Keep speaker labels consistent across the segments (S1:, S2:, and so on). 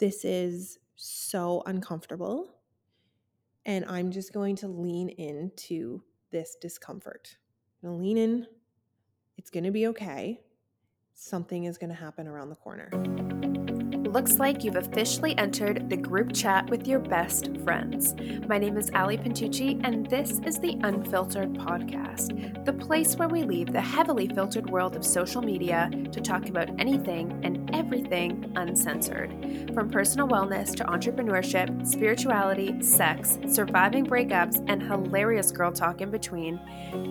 S1: this is so uncomfortable. And I'm just going to lean into this discomfort. I'm gonna lean in. It's going to be okay. Something is going to happen around the corner.
S2: Looks like you've officially entered the group chat with your best friends. My name is Ali Pintucci, and this is the Unfiltered Podcast, the place where we leave the heavily filtered world of social media to talk about anything and everything uncensored. From personal wellness to entrepreneurship, spirituality, sex, surviving breakups, and hilarious girl talk in between,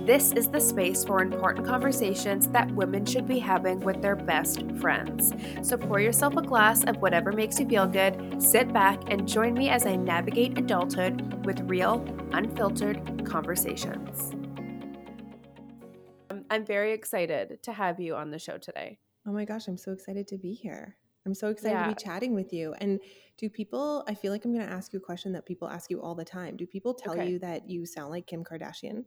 S2: this is the space for important conversations that women should be having with their best friends. So pour yourself a glass of whatever makes you feel good, sit back and join me as I navigate adulthood with real, unfiltered conversations. Um, I'm very excited to have you on the show today.
S1: Oh my gosh, I'm so excited to be here. I'm so excited
S2: Yeah.
S1: to be chatting with you. And do people, I feel like I'm going to ask you a question that people ask you all the time. Do people tell
S2: Okay.
S1: you that you sound like Kim Kardashian?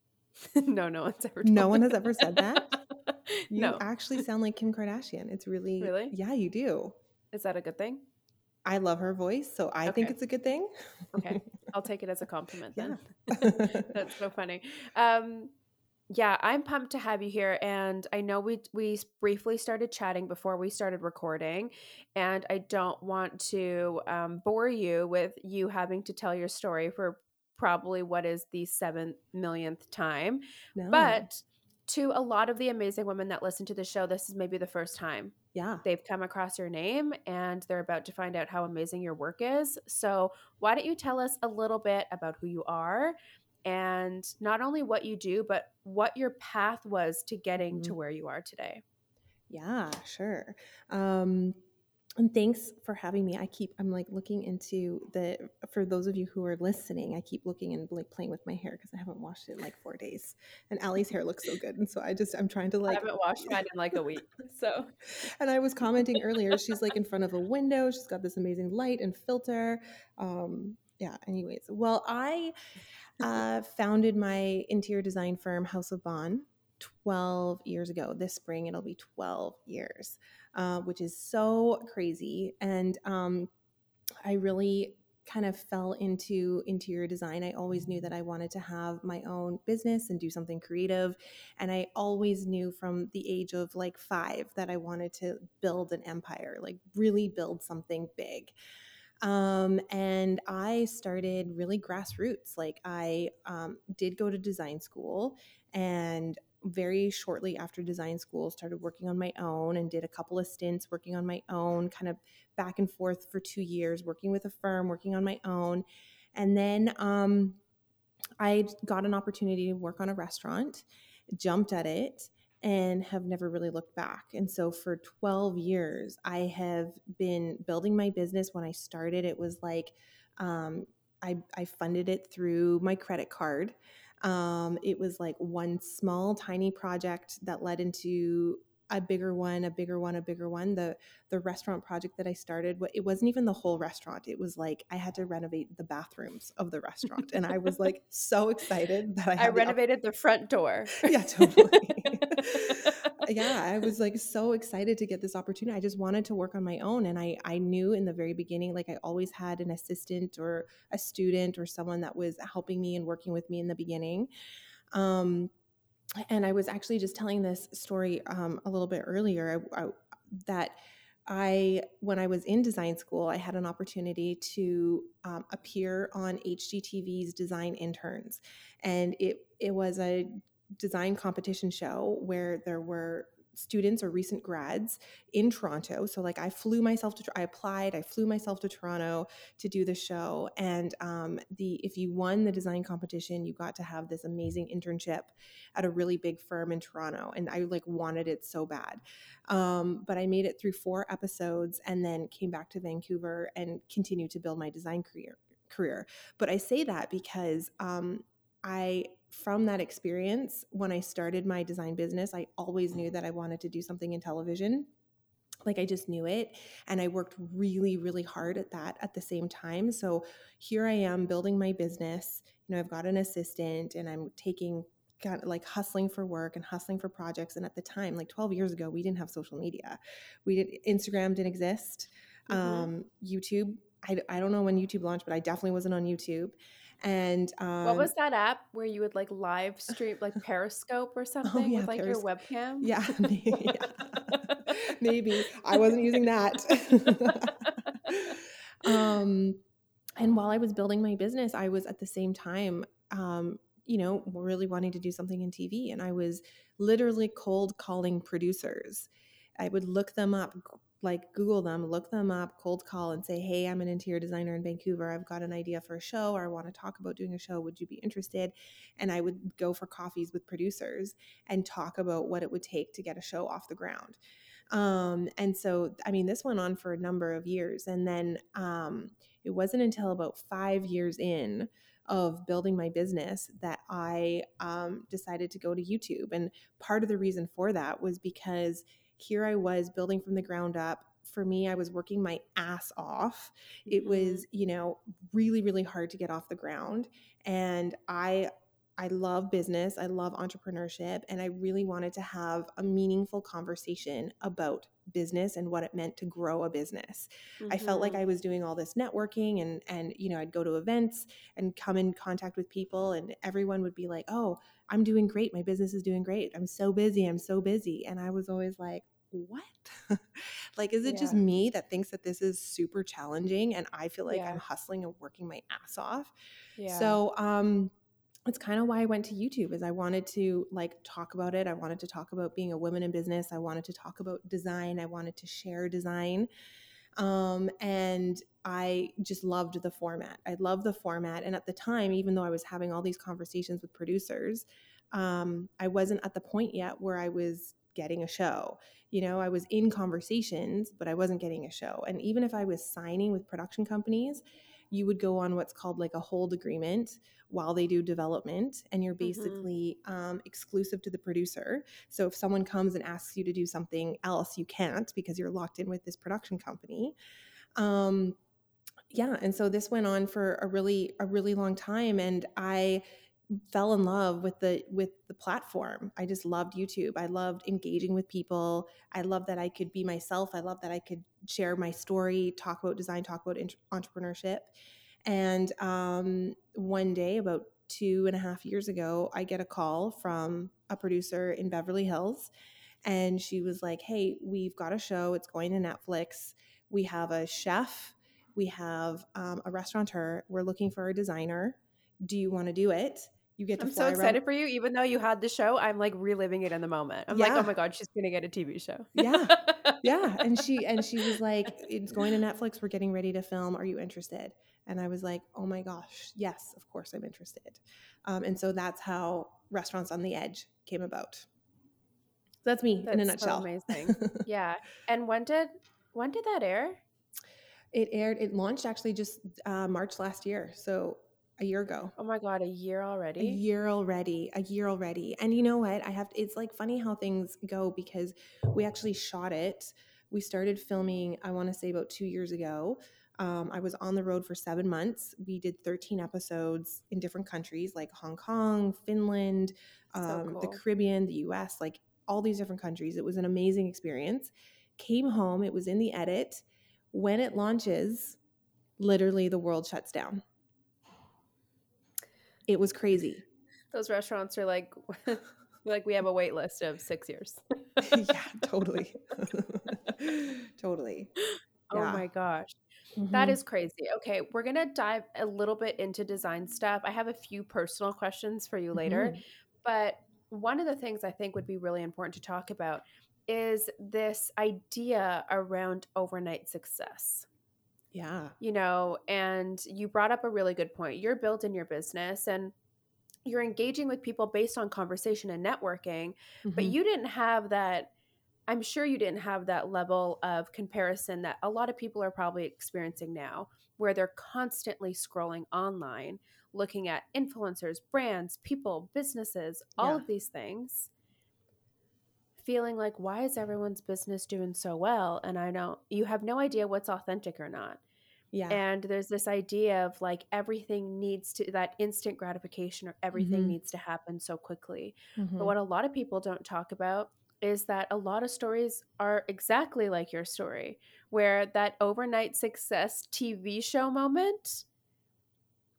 S2: no, no one's ever.
S1: No one has ever said that? You
S2: no,
S1: actually sound like Kim Kardashian. It's really,
S2: Really?
S1: Yeah, you do.
S2: Is that a good thing?
S1: I love her voice, so I think it's a good thing.
S2: Okay, I'll take it as a compliment
S1: Yeah.
S2: then. That's so funny. Um, yeah, I'm pumped to have you here, and I know we we briefly started chatting before we started recording, and I don't want to um, bore you with you having to tell your story for probably what is the seventh millionth time,
S1: no.
S2: but to a lot of the amazing women that listen to the show, this is maybe the first time
S1: yeah.
S2: they've come across your name and they're about to find out how amazing your work is. So, why don't you tell us a little bit about who you are and not only what you do, but what your path was to getting to
S1: Mhm.
S2: where you are today?
S1: Yeah, sure. Um, and thanks for having me. I keep I'm like looking into the for those of you who are listening, I keep looking and like playing with my hair because I haven't washed it in like four days. And Allie's hair looks so good. And so I just I'm trying to like I
S2: haven't washed mine in like a week. So,
S1: and I was commenting earlier, she's like in front of a window. She's got this amazing light and filter. Um, yeah, anyways. Well, I uh, founded my interior design firm, House of Bohn, 12 years ago. This spring, it'll be 12 years, uh, which is so crazy. And um, I really kind of fell into interior design. I always knew that I wanted to have my own business and do something creative. And I always knew from the age of like five that I wanted to build an empire, like really build something big. Um, and I started really grassroots. Like I um, did go to design school and very shortly after design school started working on my own and did a couple of stints working on my own kind of back and forth for two years working with a firm working on my own. And then um, i got an opportunity to work on a restaurant jumped at it and have never really looked back. And so for 12 years i have been building my business. When i started it was like um, I, I funded it through my credit card um, it was like one small, tiny project that led into a bigger one, a bigger one, a bigger one. The the restaurant project that I started, it wasn't even the whole restaurant. It was like I had to renovate the bathrooms of the restaurant, and I was like so excited that I
S2: I
S1: had the
S2: renovated the front door.
S1: yeah, totally. yeah, I was like so excited to get this opportunity. I just wanted to work on my own. And I, I knew in the very beginning, like I always had an assistant or a student or someone that was helping me and working with me in the beginning. Um, and I was actually just telling this story um, a little bit earlier I, I, that I, when I was in design school, I had an opportunity to um, appear on HGTV's Design Interns, and it it was a design competition show where there were students or recent grads in Toronto. So like I flew myself to I applied, I flew myself to Toronto to do the show and um the if you won the design competition, you got to have this amazing internship at a really big firm in Toronto and I like wanted it so bad. Um but I made it through 4 episodes and then came back to Vancouver and continued to build my design career career. But I say that because um I from that experience, when I started my design business, I always knew that I wanted to do something in television. Like I just knew it. And I worked really, really hard at that at the same time. So here I am building my business. You know, I've got an assistant and I'm taking kind of like hustling for work and hustling for projects. And at the time, like 12 years ago, we didn't have social media. We did Instagram didn't exist. Mm-hmm. Um, YouTube, I, I don't know when YouTube launched, but I definitely wasn't on YouTube. And um,
S2: what was that app where you would like live stream, like Periscope or oh, something, oh, yeah, with like your webcam?
S1: Yeah, maybe, yeah. maybe. I wasn't using that. um, and while I was building my business, I was at the same time, um, you know, really wanting to do something in TV, and I was literally cold calling producers. I would look them up, like Google them, look them up, cold call, and say, Hey, I'm an interior designer in Vancouver. I've got an idea for a show, or I want to talk about doing a show. Would you be interested? And I would go for coffees with producers and talk about what it would take to get a show off the ground. Um, and so, I mean, this went on for a number of years. And then um, it wasn't until about five years in of building my business that I um, decided to go to YouTube. And part of the reason for that was because here I was building from the ground up. For me, I was working my ass off. It mm-hmm. was, you know, really, really hard to get off the ground. And I I love business, I love entrepreneurship, and I really wanted to have a meaningful conversation about business and what it meant to grow a business. Mm-hmm. I felt like mm-hmm. I was doing all this networking and and you know, I'd go to events and come in contact with people and everyone would be like, "Oh, I'm doing great. My business is doing great. I'm so busy. I'm so busy." And I was always like, what? like, is it yeah. just me that thinks that this is super challenging and I feel like yeah. I'm hustling and working my ass off? Yeah. So, um, it's kind of why I went to YouTube is I wanted to like talk about it. I wanted to talk about being a woman in business. I wanted to talk about design. I wanted to share design. Um, and I just loved the format. I loved the format. And at the time, even though I was having all these conversations with producers, um, I wasn't at the point yet where I was getting a show. You know, I was in conversations, but I wasn't getting a show. And even if I was signing with production companies, you would go on what's called like a hold agreement while they do development and you're mm-hmm. basically mm-hmm. um, exclusive to the producer so if someone comes and asks you to do something else you can't because you're locked in with this production company um, yeah and so this went on for a really a really long time and i fell in love with the with the platform. I just loved YouTube. I loved engaging with people. I loved that I could be myself. I loved that I could share my story, talk about design, talk about entrepreneurship. And um, one day, about two and a half years ago, I get a call from a producer in Beverly Hills, and she was like, "Hey, we've got a show. It's going to Netflix. We have a chef." We have um, a restaurateur. We're looking for a designer. Do you want to do it? You get to
S2: I'm so excited around. for you. Even though you had the show, I'm like reliving it in the moment. I'm yeah. like, oh my god, she's gonna get a TV show.
S1: yeah, yeah. And she and she was like, it's going to Netflix. We're getting ready to film. Are you interested? And I was like, oh my gosh, yes, of course I'm interested. Um, and so that's how Restaurants on the Edge came about. So that's me that's in a nutshell.
S2: So amazing. yeah. And when did when did that air?
S1: It aired. It launched actually just uh, March last year. So a year ago.
S2: Oh my god, a year already?
S1: A year already. A year already. And you know what? I have it's like funny how things go because we actually shot it. We started filming I want to say about 2 years ago. Um, I was on the road for seven months. We did 13 episodes in different countries like Hong Kong, Finland, um, so cool. the Caribbean, the US, like all these different countries. It was an amazing experience. Came home, it was in the edit. When it launches, literally the world shuts down. It was crazy.
S2: Those restaurants are like like we have a wait list of six years.
S1: yeah, totally. totally.
S2: Oh yeah. Oh my gosh. Mm-hmm. That is crazy. Okay, we're going to dive a little bit into design stuff. I have a few personal questions for you later. Mm-hmm. But one of the things I think would be really important to talk about is this idea around overnight success.
S1: Yeah.
S2: You know, and you brought up a really good point. You're building your business and you're engaging with people based on conversation and networking, mm-hmm. but you didn't have that. I'm sure you didn't have that level of comparison that a lot of people are probably experiencing now, where they're constantly scrolling online, looking at influencers, brands, people, businesses, all yeah. of these things feeling like why is everyone's business doing so well and i don't you have no idea what's authentic or not yeah and there's this idea of like everything needs to that instant gratification or everything mm-hmm. needs to happen so quickly mm-hmm. but what a lot of people don't talk about is that a lot of stories are exactly like your story where that overnight success TV show moment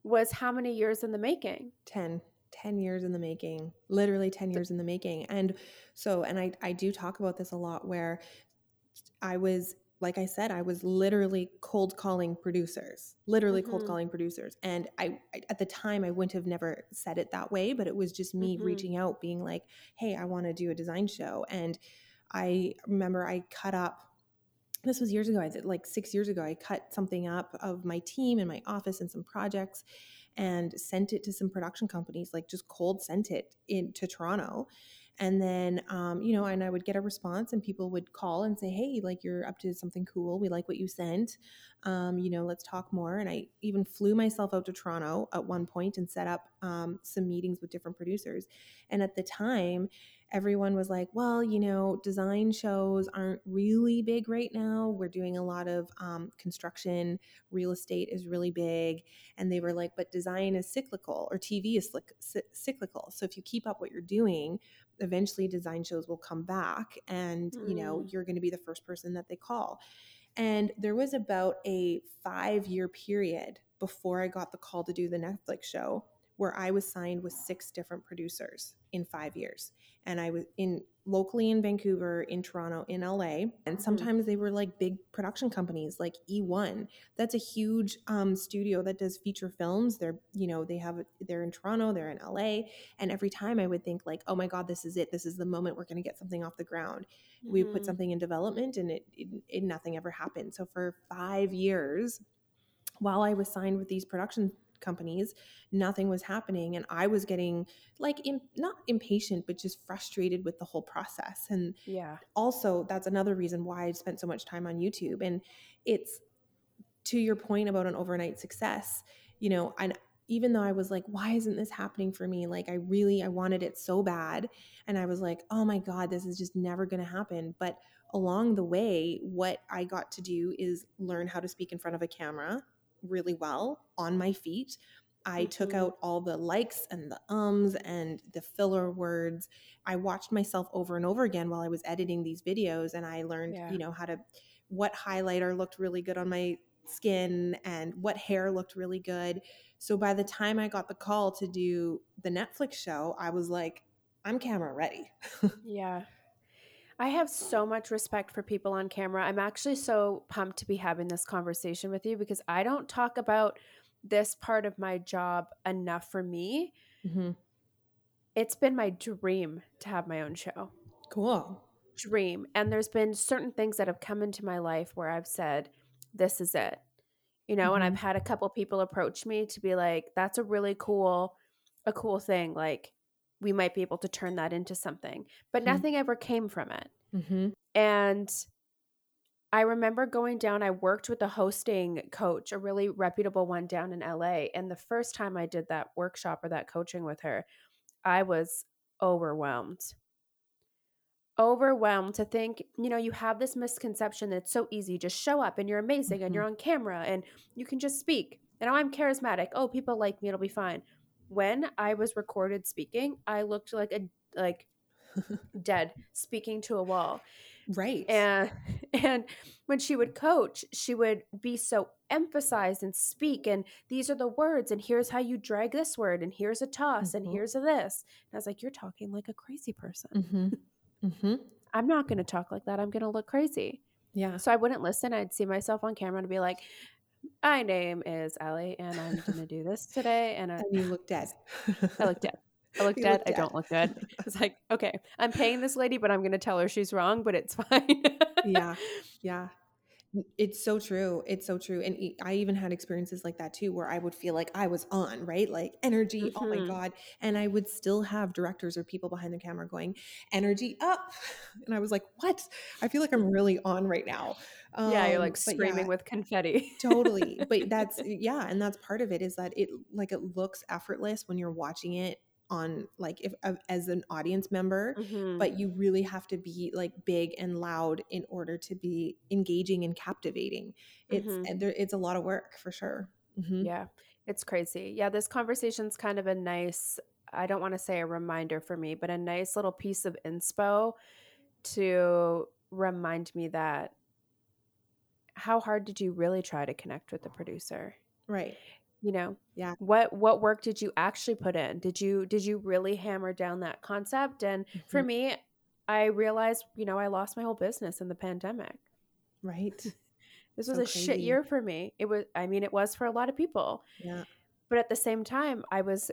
S2: was how many years in the making?
S1: 10 10 years in the making literally 10 years in the making. And so and i i do talk about this a lot where i was like i said i was literally cold calling producers literally mm-hmm. cold calling producers. And I, I, at the time i wouldn't have never said it that way but it was just me mm-hmm. reaching out being like hey i want to do a design show. And i remember i cut up this was years ago i did like six years ago i cut something up of my team and my office and some projects and sent it to some production companies, like just cold sent it into Toronto. And then, um, you know, and I would get a response, and people would call and say, "Hey, like you're up to something cool. We like what you sent. Um, you know, let's talk more." And I even flew myself out to Toronto at one point and set up um, some meetings with different producers. And at the time, everyone was like, well, you know, design shows aren't really big right now. We're doing a lot of um, construction, real estate is really big. And they were like, but design is cyclical or TV is cyclical. So if you keep up what you're doing, eventually design shows will come back and, mm. you know, mm. you're going to be the first person that they call. And there was about a five year period before I got the call to do the Netflix show where I was signed with six different producers in five years. And I was in locally in Vancouver, in Toronto, in LA. And mm-hmm. sometimes they were like big production companies like E1. That's a huge um, studio that does feature films. They're, you know, they have, they're in Toronto, they're in LA. And every time I would think like, oh my God, this is it. This is the moment we're going to get something off the ground. Mm-hmm. We put something in development and it, it, it, nothing ever happened. So for five years, while I was signed with these production companies nothing was happening and i was getting like in, not impatient but just frustrated with the whole process and
S2: yeah.
S1: also that's another reason why i spent so much time on youtube and it's to your point about an overnight success you know and even though i was like why isn't this happening for me? Like i really i wanted it so bad and i was like oh my god this is just never going to happen. But along the way what i got to do is learn how to speak in front of a camera really well on my feet. I mm-hmm. took out all the likes and the ums and the filler words. I watched myself over and over again while I was editing these videos and I learned, yeah. you know, how to what highlighter looked really good on my skin and what hair looked really good. So by the time I got the call to do the Netflix show, I was like, I'm camera ready.
S2: yeah. I have so much respect for people on camera. I'm actually so pumped to be having this conversation with you because I don't talk about this part of my job enough for me. Mm-hmm. It's been my dream to have my own show.
S1: Cool.
S2: Dream. And there's been certain things that have come into my life where I've said, this is it. You know, mm-hmm. and I've mm-hmm. had a couple people approach me to be like, that's a really cool, a cool thing. Like, we might be able to turn that into something. But mm-hmm. nothing ever came from it. Mm-hmm. And I remember going down, I worked with a hosting coach, a really reputable one down in LA. And the first time I did that workshop or that coaching with her, I was overwhelmed. Overwhelmed to think, you know, you have this misconception that it's so easy. Just show up and you're amazing mm-hmm. and you're on camera and you can just speak. And oh, I'm charismatic. Oh, people like me. It'll be fine when I was recorded speaking, I looked like a like dead speaking to a wall.
S1: Right.
S2: And and when she would coach, she would be so emphasized and speak and these are the words and here's how you drag this word and here's a toss mm-hmm. and here's a this. And I was like, you're talking like a crazy person. Mm-hmm. Mm-hmm. I'm not going to talk like that. I'm going to look crazy.
S1: Yeah.
S2: So I wouldn't listen. I'd see myself on camera and be like, my name is Ellie, and I'm going to do this today. And, I,
S1: and you look dead.
S2: I look dead. I look dead. Look I don't look good. It's like, okay, I'm paying this lady, but I'm going to tell her she's wrong, but it's fine.
S1: yeah. Yeah. It's so true. It's so true. And I even had experiences like that too, where I would feel like I was on, right? Like energy, mm-hmm. oh my mm-hmm. God. And I would still have directors or people behind the camera going, energy up. And I was like, what? I feel like I'm really on right now.
S2: Um, yeah, you're like screaming yeah, with confetti.
S1: totally. But that's, yeah. And that's part of it is that it like it looks effortless when you're watching it on like if uh, as an audience member mm-hmm. but you really have to be like big and loud in order to be engaging and captivating it's mm-hmm. there, it's a lot of work for sure
S2: mm-hmm. yeah it's crazy yeah this conversation's kind of a nice i don't want to say a reminder for me but a nice little piece of inspo to remind me that how hard did you really try to connect with the producer?
S1: Right.
S2: You know?
S1: Yeah.
S2: What what work did you actually put in? Did you did you really hammer down that concept? And for
S1: Mhm.
S2: me, I realized, you know, I lost my whole business in the pandemic.
S1: Right.
S2: This was
S1: So
S2: a shit year for me. It was I mean, it was for a lot of people.
S1: Yeah.
S2: But at the same time, I was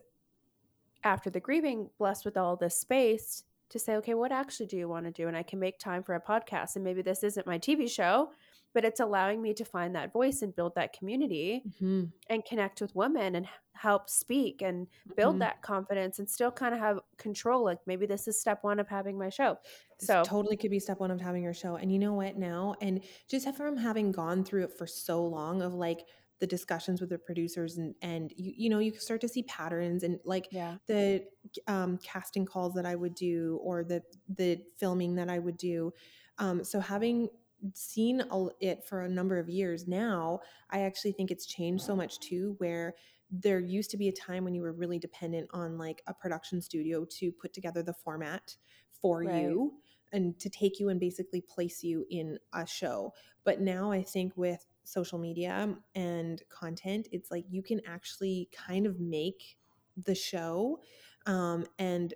S2: after the grieving blessed with all this space to say, okay, what actually do you want to do? And I can make time for a podcast. And maybe this isn't my TV show, but it's allowing me to find that voice and build that community
S1: Mhm.
S2: and connect with women and help speak and build
S1: Mhm.
S2: that confidence and still kind of have control. Like maybe this is step one of having my show.
S1: This
S2: So
S1: totally could be step one of having your show. And you know what now? And just from having gone through it for so long of like the discussions with the producers and and you you know you start to see patterns and like
S2: yeah,
S1: the um, casting calls that I would do or the the filming that I would do. Um, so having seen it for a number of years now, I actually think it's changed so much too. Where there used to be a time when you were really dependent on like a production studio to put together the format for
S2: Right.
S1: you and to take you and basically place you in a show. But now I think with social media and content, it's like you can actually kind of make the show um, and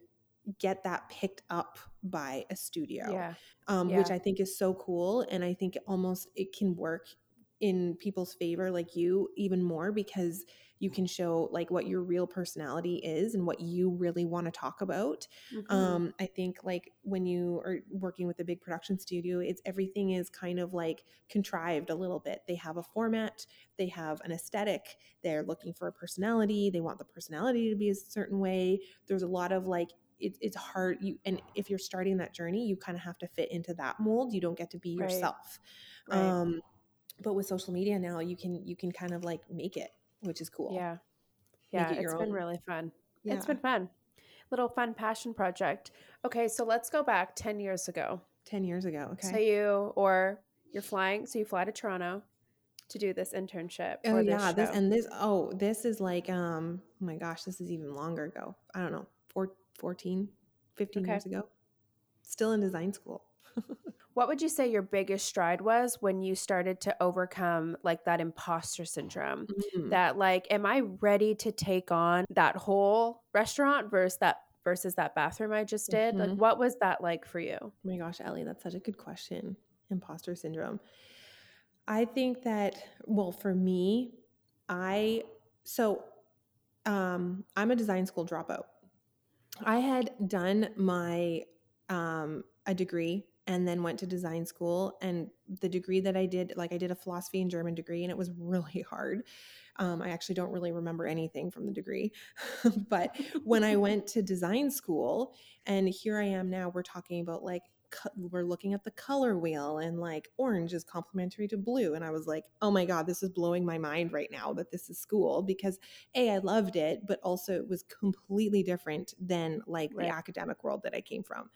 S1: get that picked up by a studio
S2: yeah,
S1: um, which I think is so cool. And I think almost it can work in people's favor, like you, even more because you can show like what your real personality is and what you really want to talk about.
S2: Mhm.
S1: Um, I think like when you are working with a big production studio, it's everything is kind of like contrived a little bit. They have a format, they have an aesthetic, they're looking for a personality, they want the personality to be a certain way. There's a lot of like it, it's hard you and if you're starting that journey you kind of have to fit into that mold you don't get to be
S2: Right.
S1: yourself
S2: Right.
S1: um but with social media now you can you can kind of like make it which is cool
S2: yeah, yeah.
S1: it
S2: It's
S1: your
S2: been
S1: own.
S2: really fun.
S1: yeah
S2: It's been fun. Little fun passion project. Okay, so let's go back 10 years ago.
S1: 10 years ago okay
S2: So you or you're flying, so you fly to Toronto to do this internship
S1: oh
S2: this
S1: yeah this and this oh this is like um oh my gosh this is even longer ago i don't know 14 15
S2: Okay.
S1: years ago still in design school
S2: what would you say your biggest stride was when you started to overcome like that imposter syndrome?
S1: Mm.
S2: That like, am I ready to take on that whole restaurant versus that versus that bathroom I just did? Like,
S1: Mhm.
S2: what was that like for you?
S1: Oh my gosh, Ellie, that's such a good question. Imposter syndrome. I think that, well, for me, I, so um, I'm a design school dropout. I had done my, um, a degree and then went to design school. And the degree that I did, like I did a philosophy and German degree, and it was really hard. Um, I actually don't really remember anything from the degree. but when I went to design school, and here I am now, we're talking about like, we're looking at the color wheel and like orange is complementary to blue. And I was like, oh my God, this is blowing my mind right now that this is school because A, I loved it, but also it was completely different than like
S2: Right.
S1: the academic world that I came from.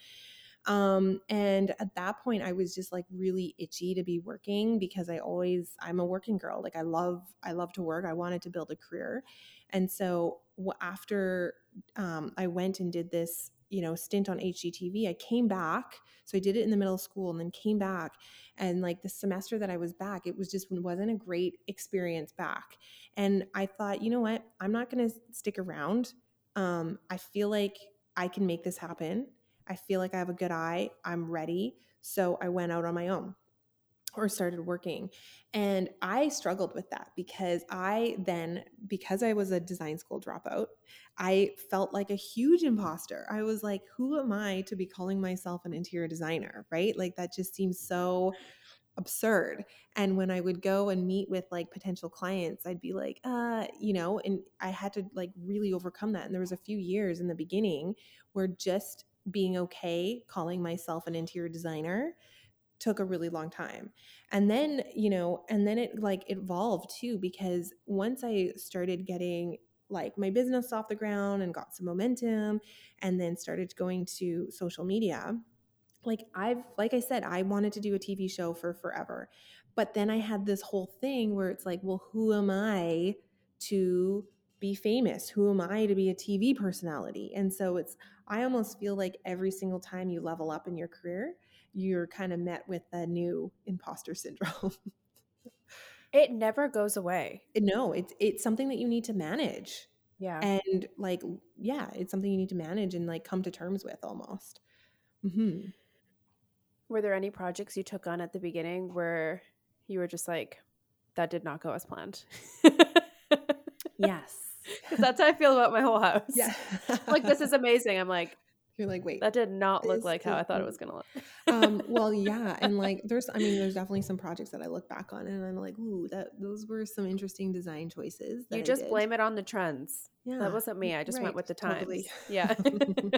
S1: Um, and at that point, I was just like really itchy to be working because I always, I'm a working girl. Like I love, I love to work. I wanted to build a career. And so after um, I went and did this, you know, stint on HGTV, I came back. So I did it in the middle of school and then came back. And like the semester that I was back, it was just wasn't a great experience back. And I thought, you know what? I'm not going to stick around. Um, I feel like I can make this happen. I feel like I have a good eye. I'm ready. So I went out on my own or started working. And I struggled with that because I then, because I was a design school dropout, I felt like a huge imposter. I was like, who am I to be calling myself an interior designer? Right? Like that just seems so absurd. And when I would go and meet with like potential clients, I'd be like, uh, you know, and I had to like really overcome that. And there was a few years in the beginning where just being okay calling myself an interior designer took a really long time. And then, you know, and then it like evolved too because once I started getting like my business off the ground and got some momentum and then started going to social media, like I've like I said, I wanted to do a TV show for forever. But then I had this whole thing where it's like, well, who am I to be famous? Who am I to be a TV personality? And so it's I almost feel like every single time you level up in your career, you're kind of met with a new imposter syndrome.
S2: It never goes away.
S1: No, it's it's something that you need to manage.
S2: Yeah.
S1: And like yeah, it's something you need to manage and like come to terms with almost. Mm-hmm.
S2: Were there any projects you took on at the beginning where you were just like, that did not go as planned?
S1: Yes.
S2: Because that's how I feel about my whole house.
S1: Yeah.
S2: like, this is amazing. I'm like,
S1: You're like, wait.
S2: that did not look like how I thought it was going to look.
S1: um, well, yeah, and like there's, I mean, there's definitely some projects that I look back on and I'm like, ooh, that those were some interesting design choices.
S2: You just blame it on the trends.
S1: Yeah,
S2: That wasn't me. I just went with the times.
S1: totally.
S2: Yeah.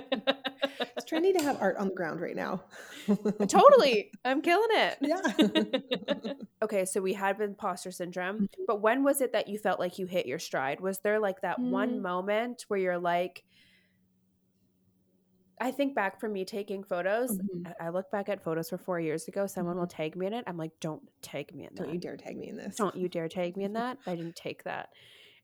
S1: it's trendy to have art on the ground right now.
S2: totally. I'm killing it.
S1: Yeah.
S2: okay, so we had imposter syndrome,
S1: Mhm.
S2: but when was it that you felt like you hit your stride? Was there like that one
S1: Mm.
S2: moment where you're like, I think back from me taking photos.
S1: Mhm.
S2: I- look back at photos for four years ago. Someone will tag me in it. I'm like, don't tag me in that.
S1: Don't you dare tag me in this.
S2: Don't you dare tag me in that. I didn't take that.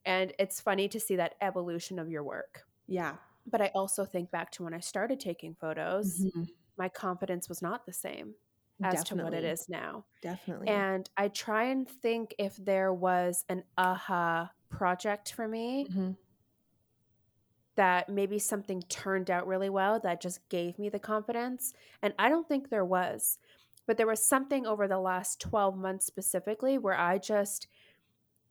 S2: And it's funny to see that evolution of your work.
S1: Yeah.
S2: But I also think back to when I started taking photos,
S1: Mhm.
S2: my confidence was not the same as to what it is now.
S1: Definitely.
S2: And I try and think if there was an aha project for me
S1: Mhm.
S2: That maybe something turned out really well that just gave me the confidence. And I don't think there was. But there was something over the last 12 months specifically where I just,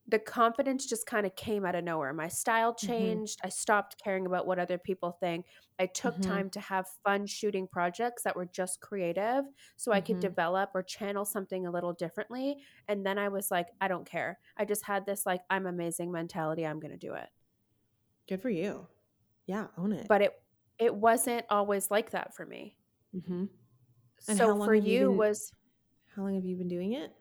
S2: the confidence just kind of came out of nowhere. My style
S1: Mhm.
S2: changed. I stopped caring about what other people think. I took
S1: Mhm.
S2: time to have fun shooting projects that were just creative so I could
S1: Mhm.
S2: develop or channel something a little differently. And then I was like, I don't care. I just had this, like, I'm amazing mentality. I'm going to do it.
S1: Good for you. Yeah, own it.
S2: But it, it wasn't always like that for me.
S1: Mhm. And
S2: so
S1: how long
S2: for
S1: have you
S2: you
S1: been-
S2: was
S1: How long have you been doing it?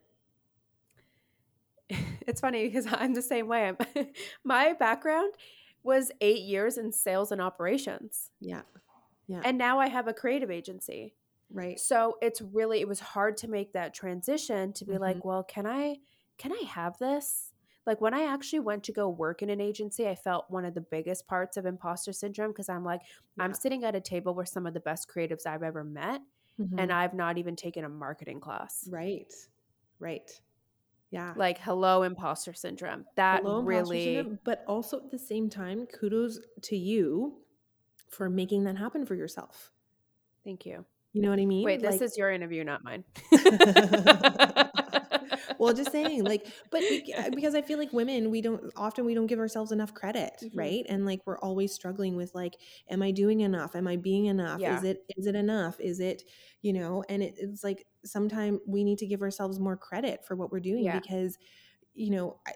S2: it's funny because I'm the same way. I'm, my background was eight years in sales and operations,
S1: Yeah. Yeah.
S2: and now I have a creative agency.
S1: right.
S2: So it's really it was hard to make that transition to be
S1: Mm-hmm.
S2: like, well, can I can I have this? Like when I actually went to go work in an agency, I felt one of the biggest parts of imposter syndrome because I'm like, I'm sitting at a table where some of the best creatives I've ever met,
S1: Mhm.
S2: and I've not even taken a marketing class.
S1: right. Right. Yeah.
S2: Like, hello, imposter syndrome. That
S1: Hello,
S2: really,
S1: syndrome, but also at the same time, kudos to you for making that happen for yourself.
S2: thank you.
S1: You know what I mean?
S2: Wait, this
S1: Like-
S2: is your interview, not mine.
S1: well just saying like but because i feel like women we don't often we don't give ourselves enough credit
S2: Mhm.
S1: right and like we're always struggling with like am i doing enough am i being enough
S2: Yeah.
S1: is it is it enough is it you know and it, it's like sometimes we need to give ourselves more credit for what we're doing
S2: Yeah.
S1: because you know I,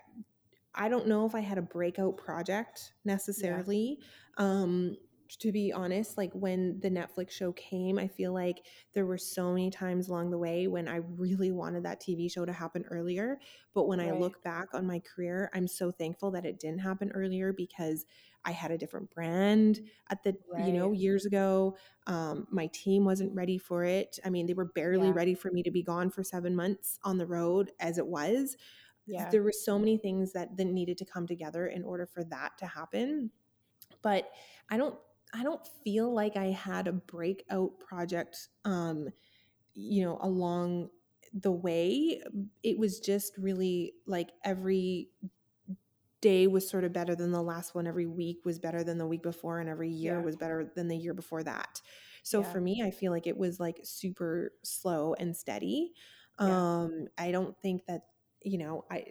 S1: I don't know if i had a breakout project necessarily um to be honest like when the netflix show came i feel like there were so many times along the way when i really wanted that tv show to happen earlier but when i look back on my career i'm so thankful that it didn't happen earlier because i had a different brand at the you know years ago um, my team wasn't ready for it i mean they were barely
S2: Yeah.
S1: ready for me to be gone for seven months on the road as it was
S2: Yeah.
S1: there were so many things that then needed to come together in order for that to happen but i don't i don't feel like i had a breakout project um you know along the way it was just really like every day was sort of better than the last one every week was better than the week before and every year
S2: Yeah.
S1: was better than the year before that so
S2: Yeah.
S1: for me i feel like it was like super slow and steady
S2: Yeah.
S1: um i don't think that you know i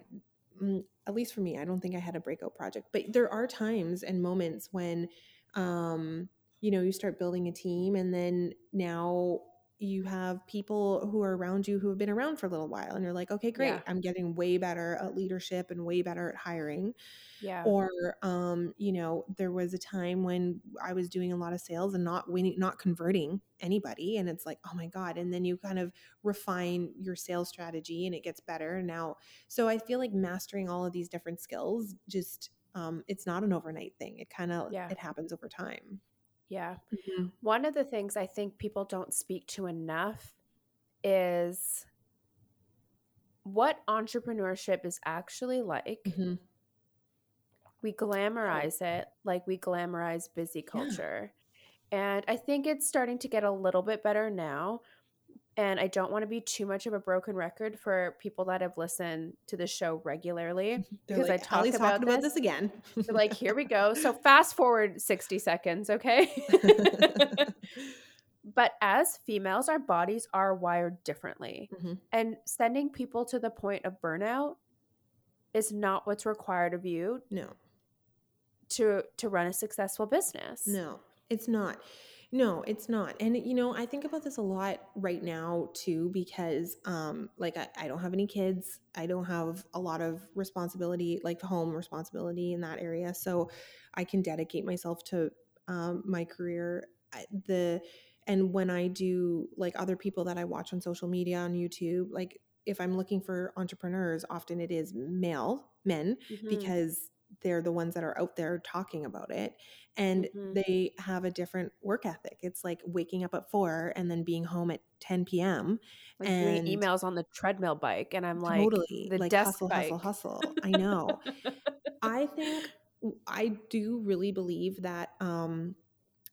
S1: mm, at least for me i don't think i had a breakout project but there are times and moments when um you know you start building a team and then now you have people who are around you who have been around for a little while and you're like okay great
S2: Yeah.
S1: i'm getting way better at leadership and way better at hiring
S2: Yeah.
S1: or um you know there was a time when i was doing a lot of sales and not winning not converting anybody and it's like oh my god and then you kind of refine your sales strategy and it gets better now so i feel like mastering all of these different skills just um it's not an overnight thing it kind of
S2: Yeah.
S1: it happens over time
S2: yeah. One of the things I think people don't speak to enough is what entrepreneurship is actually like.
S1: Mhm.
S2: We glamorize it like we glamorize busy
S1: Yeah.
S2: culture. And I think it's starting to get a little bit better now. And I don't want to be too much of a broken record for people that have listened to the show regularly
S1: They're
S2: because
S1: like,
S2: I talk about,
S1: talking about
S2: this.
S1: this again.
S2: They're like, here we go. So fast forward 60 seconds, okay? but as females, our bodies are wired differently.
S1: Mhm.
S2: And sending people to the point of burnout is not what's required of you
S1: No,
S2: to to run a successful business.
S1: no, it's not. No, it's not. And you know, I think about this a lot right now too, because um, like I, I don't have any kids. I don't have a lot of responsibility, like home responsibility in that area. So I can dedicate myself to um, my career. I- The and when I do like other people that I watch on social media on YouTube, like if I'm looking for entrepreneurs, often it is male men
S2: Mhm.
S1: because they're the ones that are out there talking about it and
S2: Mhm.
S1: they have a different work ethic it's like waking up at 4 and then being home at 10 p.m
S2: like
S1: and
S2: doing emails on the treadmill bike and I'm like
S1: totally
S2: the
S1: like
S2: desk
S1: hustle
S2: bike.
S1: hustle hustle i know i think i do really believe that um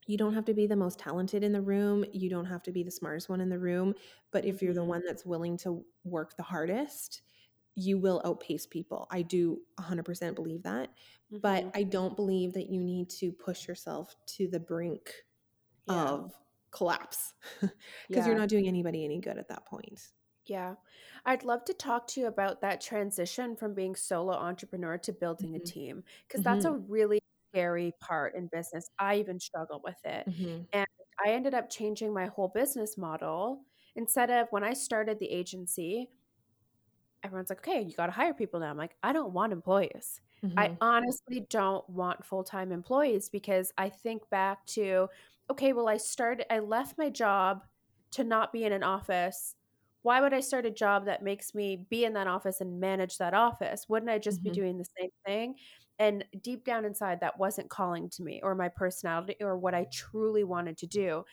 S1: you don't have to be the most talented in the room you don't have to be the smartest one in the room but if you're the
S2: Mhm.
S1: one that's willing to work the hardest you will outpace people i do 100% believe that but
S2: Mhm.
S1: I don't believe that you need to push yourself to the brink
S2: Yeah.
S1: of collapse because
S2: Yeah.
S1: you're not doing anybody any good at that point.
S2: Yeah. I'd love to talk to you about that transition from being solo entrepreneur to building a
S1: Mhm.
S2: team because that's a really scary part in business. I even struggle with it.
S1: Mhm.
S2: And I ended up changing my whole business model. Instead of when I started the agency, everyone's like, okay, you got to hire people now. I'm like, I don't want employees. I
S1: Mhm.
S2: honestly don't want full time employees because I think back to, okay, well, I started, I left my job to not be in an office. Why would I start a job that makes me be in that office and manage that office? Wouldn't I just be
S1: Mhm.
S2: doing the same thing? And deep down inside, that wasn't calling to me or my personality or what I truly wanted to do.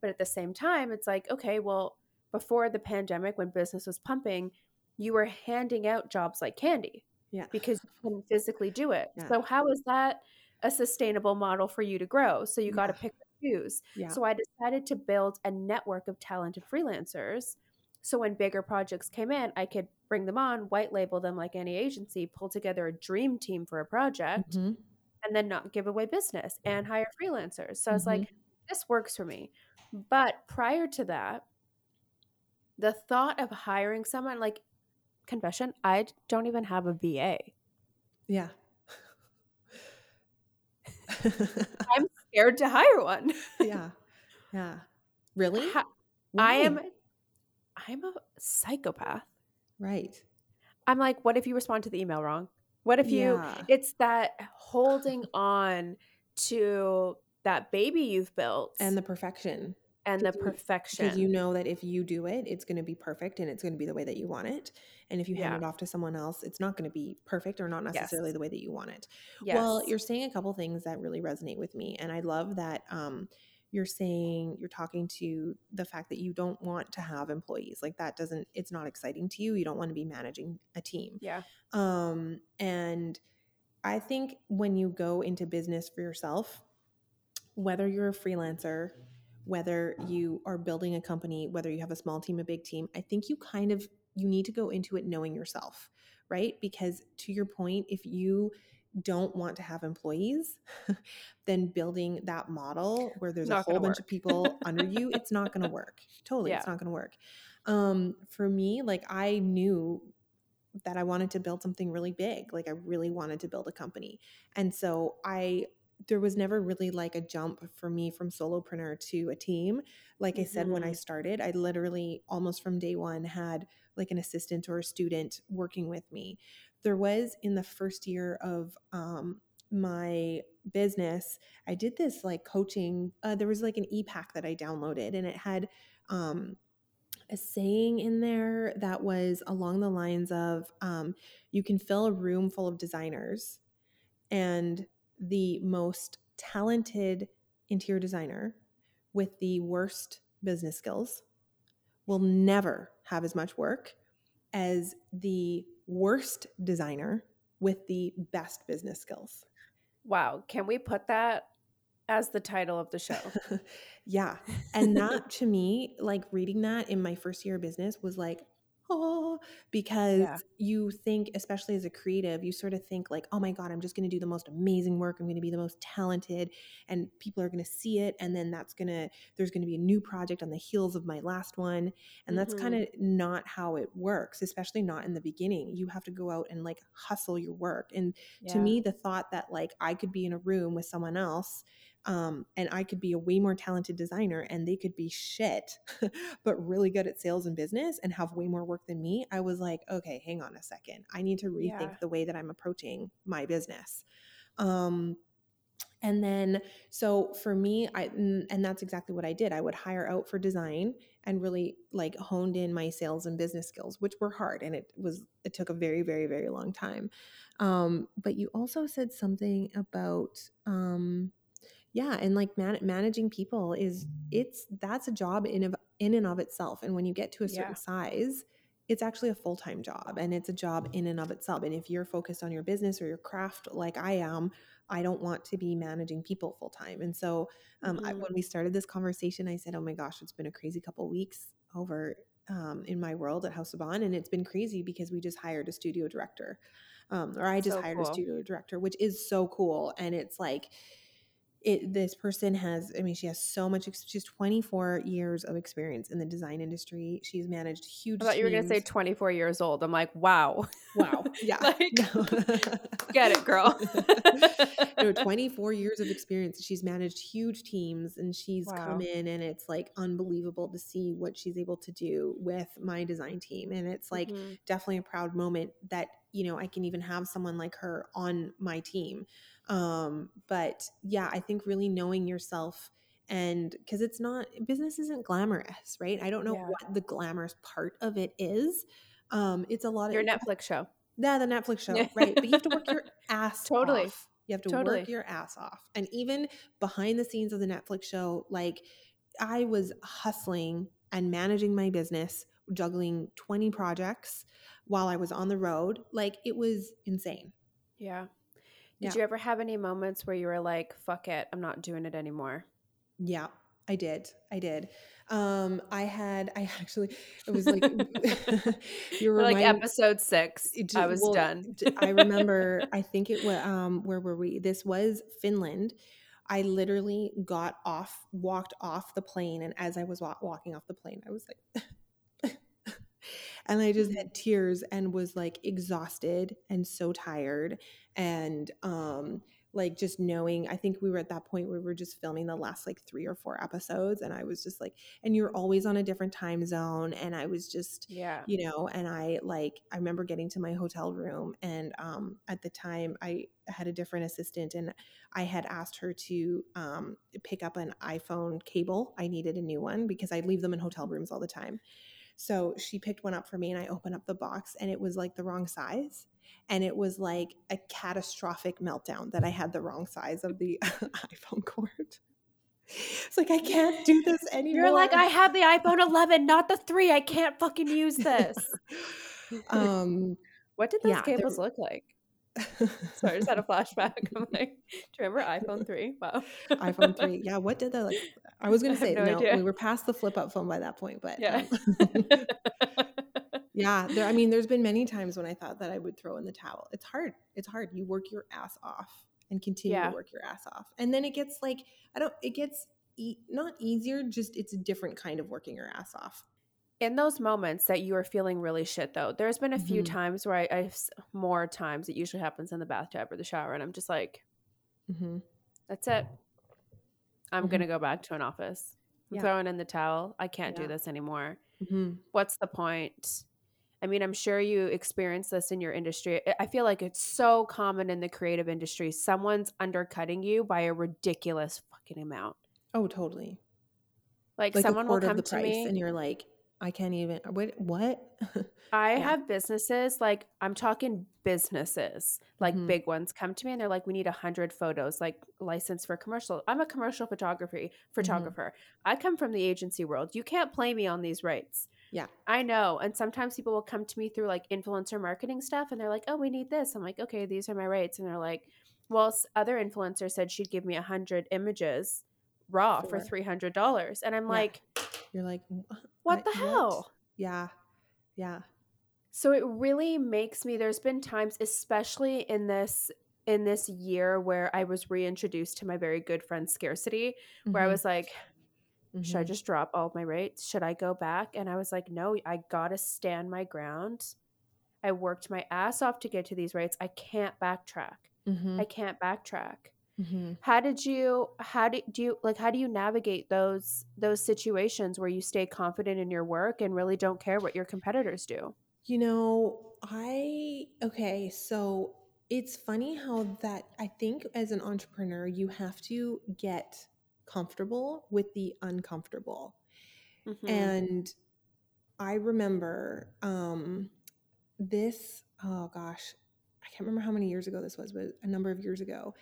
S2: But at the same time, it's like, okay, well, before the pandemic, when business was pumping, you were handing out jobs like candy
S1: yeah.
S2: because you couldn't physically do it.
S1: Yeah.
S2: So how is that a sustainable model for you to grow? So you got to pick and choose.
S1: Yeah.
S2: So I decided to build a network of talented freelancers. So when bigger projects came in, I could bring them on, white label them like any agency, pull together a dream team for a project,
S1: Mhm.
S2: and then not give away business and hire freelancers. So I was like, this works for me. But prior to that, the thought of hiring someone like confession, I don't even have a VA.
S1: Yeah.
S2: I'm scared to hire one.
S1: yeah. Yeah. Really?
S2: Ha- I am I'm a psychopath.
S1: right.
S2: I'm like, what if you respond to the email wrong? What if you
S1: Yeah.
S2: it's that holding on to that baby you've built
S1: and the perfection.
S2: And the perfection.
S1: Because you know that if you do it, it's going to be perfect and it's going to be the way that you want it. And if you hand it off to someone else, it's not going to be perfect or not necessarily
S2: Yes.
S1: the way that you want it.
S2: yes.
S1: Well, you're saying a couple things that really resonate with me. And I love that um, you're saying you're talking to the fact that you don't want to have employees. Like that doesn't, it's not exciting to you. You don't want to be managing a team.
S2: yeah.
S1: Um, and I think when you go into business for yourself, whether you're a freelancer, whether you are building a company, whether you have a small team, a big team, I think you kind of you need to go into it knowing yourself, right? Because to your point, if you don't want to have employees, then building that model where there's a whole bunch of people under you, it's not going to work. Totally, it's not going to work. Um, for me, like I knew that I wanted to build something really big. Like I really wanted to build a company. And so I there was never really like a jump for me from solopreneur to a team. Like I said when I
S2: Mhm.
S1: started, I literally almost from day 1 had like an assistant or a student working with me. There was in the first year of um my business, I did this like coaching. Uh, there was like an e-pack that I downloaded and it had um a saying in there that was along the lines of um, you can fill a room full of designers and the most talented interior designer with the worst business skills will never have as much work as the worst designer with the best business skills.
S2: Wow. Can we put that As the title of the show.
S1: yeah. And that to me, like reading that in my first year of business was like, oh, because
S2: Yeah.
S1: you think, especially as a creative, you sort of think like, oh my God, I'm just going to do the most amazing work. I'm going to be the most talented, and people are going to see it. And then that's going to, there's going to be a new project on the heels of my last one. And that's
S2: Mhm.
S1: kind of not how it works, especially not in the beginning. You have to go out and like hustle your work. And to me the thought that like i could be in a room with someone else um, and i could be a way more talented designer and they could be shit but really good at sales and business and have way more work than me i was like okay hang on a second. I need to rethink
S2: Yeah.
S1: the way that i'm approaching my business. Um, and then so for me I and that's exactly what i did. I would hire out for design and really like honed in my sales and business skills which were hard and it was it took a very very very long time. Um but you also said something about um yeah and like man- managing people is it's that's a job in of in and of itself and when you get to a certain
S2: Yeah.
S1: size it's actually a full-time job and it's a job in and of itself and if you're focused on your business or your craft like i am i don't want to be managing people full-time and so um, I,
S2: Mhm.
S1: when we started this conversation i said oh my gosh it's been a crazy couple weeks over um, in my world at House of Bohn and it's been crazy because we just hired a studio director um, or i just
S2: So
S1: hired
S2: cool.
S1: a studio director which is so cool and it's like it this person has i mean she has so much she's 24 years of experience in the design industry she's managed huge
S2: I thought you were going to say 24 years old. I'm like, wow.
S1: wow yeah
S2: Like, Get it, girl.
S1: no 24 years of experience she's managed huge teams and she's
S2: Wow.
S1: come in and it's like unbelievable to see what she's able to do with my design team and it's like
S2: Mhm.
S1: definitely a proud moment that you know i can even have someone like her on my team um but yeah i think really knowing yourself and because it's not business isn't glamorous right i don't know
S2: Yeah.
S1: what the glamorous part of it is um it's a lot
S2: Your
S1: of your
S2: Netflix show.
S1: yeah the netflix show right but you have to work your ass
S2: Totally.
S1: off you have to
S2: Totally.
S1: work your ass off and even behind the scenes of the netflix show like i was hustling and managing my business juggling 20 projects while i was on the road like it was insane
S2: Yeah.
S1: Yeah.
S2: Did you ever have any moments where you were like, fuck it, I'm not doing it anymore?
S1: Yeah, I did. I did. Um, I had, I actually, it was like, you
S2: Or like episode six,
S1: it
S2: I was
S1: well,
S2: done.
S1: I remember, I think it was, um, where were we? This was Finland. I literally got off, walked off the plane. And as I was wa- walking off the plane, I was like, and I just had tears and was like exhausted and so tired. And, um, like just knowing, I think we were at that point where we were just filming the last like three or four episodes. And I was just like, and you're always on a different time zone. And I was just,
S2: Yeah.
S1: you know and i like i remember getting to my hotel room and um at the time i had a different assistant and i had asked her to um pick up an iphone cable i needed a new one because i leave them in hotel rooms all the time so she picked one up for me and i opened up the box and it was like the wrong size and it was like a catastrophic meltdown that i had the wrong size of the iphone cord it's like i can't do this anymore
S2: You're like, I have the iPhone 11, not the three. I can't fucking use this.
S1: um
S2: What did those
S1: Yeah,
S2: cables look like? Sorry, I just had a flashback. I'm like, do you remember iPhone 3? Wow.
S1: iPhone 3. Yeah, what did that like? I was
S2: gonna
S1: say,
S2: no
S1: no, we were past the flip up phone by that point, but
S2: Yeah.
S1: um, yeah, there, I mean, there's been many times when I thought that I would throw in the towel. It's hard. It's hard. You work your ass off and continue
S2: Yeah.
S1: to work your ass off. And then it gets like, I don't, it gets e- not easier, just it's a different kind of working your ass off.
S2: In those moments that you are feeling really shit, though, there's been a few
S1: Mhm.
S2: times where I, I've more times. It usually happens in the bathtub or the shower, and I'm just like,
S1: hmm
S2: that's it. I'm
S1: Mhm.
S2: gonna go back to an office. I'm
S1: Yeah.
S2: throwing in the towel. I can't
S1: Yeah.
S2: do this anymore.
S1: hmm
S2: What's the point? I mean, I'm sure you experience this in your industry. I- I feel like it's so common in the creative industry. Someone's undercutting you by a ridiculous fucking amount.
S1: Oh, totally.
S2: Like,
S1: Like
S2: someone will come to
S1: price,
S2: me.
S1: and you're like, I can't even. What? What?
S2: I
S1: Yeah.
S2: have businesses like I'm talking businesses, like
S1: Mhm.
S2: big ones come to me and they're like, we need a hundred photos, like license for commercial. I'm a commercial photography photographer. I come from the agency world. You can't play me on these rates.
S1: Yeah.
S2: I know. And sometimes people will come to me through like influencer marketing stuff and they're like, oh, we need this. I'm like, okay, these are my rates. And they're like, well, other influencers said she'd give me a hundred images raw for
S1: For-
S2: three hundred dollars, and I'm
S1: Yeah.
S2: like,
S1: You're like,
S2: what the hell?
S1: Yeah. Yeah.
S2: So it really makes me there's been times especially in this in this year where I was reintroduced to my very good friend scarcity where I
S1: Mhm,
S2: was like should I
S1: mhm.
S2: just drop all of my rates? Should I go back? And I was like no, I got to stand my ground. I worked my ass off to get to these rates. I can't backtrack.
S1: Mhm,
S2: I can't backtrack.
S1: Mhm.
S2: How did you how do, do you like how do you navigate those those situations where you stay confident in your work and really don't care what your competitors do?
S1: You know, I okay, so it's funny how that I think as an entrepreneur, you have to get comfortable with the uncomfortable.
S2: Mhm.
S1: And I remember um this, oh gosh, I can't remember how many years ago this was, but a number of years ago.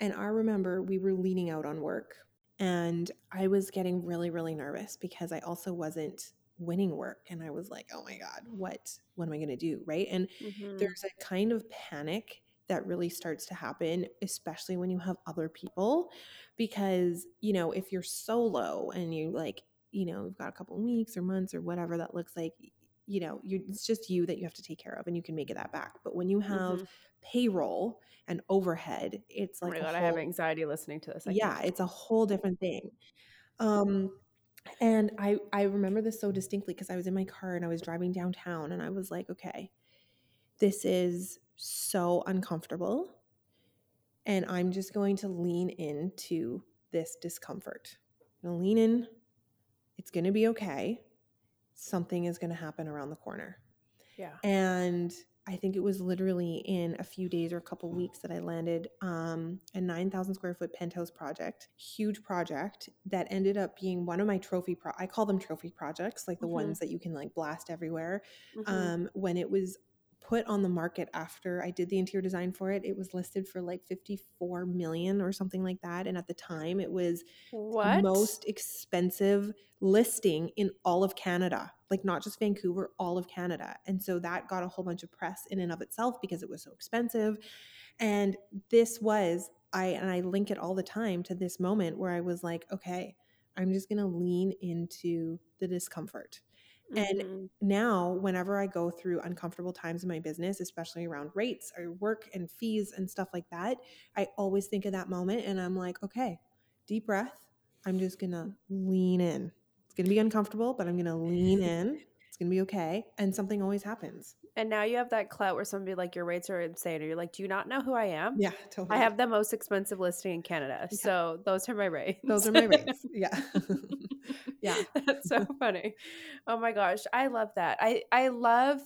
S1: And I remember we were leaning out on work and I was getting really, really nervous because I also wasn't winning work. And I was like, oh my God, what, what am I going to do? Right. And
S2: Mhm.
S1: there's a kind of panic that really starts to happen, especially when you have other people. Because, you know, if you're solo and you like, you know, you've got a couple weeks or months or whatever that looks like, you know, you, it's just you that you have to take care of and you can make it that back. But when you have
S2: Mhm.
S1: payroll and overhead, it's like,
S2: Oh
S1: like
S2: my
S1: a
S2: god, I have anxiety listening to this. I
S1: yeah,
S2: can't.
S1: it's a whole different thing. Um, and I I remember this so distinctly because I was in my car and I was driving downtown and I was like, okay, this is so uncomfortable, and I'm just going to lean into this discomfort. I'm gonna lean in. It's gonna be okay. Something is gonna happen around the corner.
S2: yeah.
S1: And I think it was literally in a few days or a couple weeks that I landed um, a 9,000 square foot penthouse project, huge project that ended up being one of my trophy. Pro- I call them trophy projects, like the
S2: Mhm.
S1: ones that you can like blast everywhere.
S2: Mhm.
S1: Um, when it was put on the market after I did the interior design for it, it was listed for like 54 million or something like that. And at the time, it was
S2: what?
S1: the most expensive listing in all of Canada, like not just Vancouver, all of Canada. And so that got a whole bunch of press in and of itself because it was so expensive. And this was, I, and I link it all the time to this moment where I was like, okay, I'm just going to lean into the discomfort. And-
S2: Mhm.
S1: Now, whenever I go through uncomfortable times in my business, especially around rates or work and fees and stuff like that, I always think of that moment and I'm like, okay, deep breath. I'm just gonna lean in. It's gonna be uncomfortable, but I'm gonna lean in. It's gonna be okay. And something always happens.
S2: And now you have that clout where somebody like your rates are insane, or you're like, do you not know who I am?
S1: Yeah, totally.
S2: I have the most expensive listing in Canada,
S1: Yeah.
S2: so those are my rates.
S1: those are my rates. Yeah. yeah.
S2: That's so funny. Oh my gosh, I love that. I I love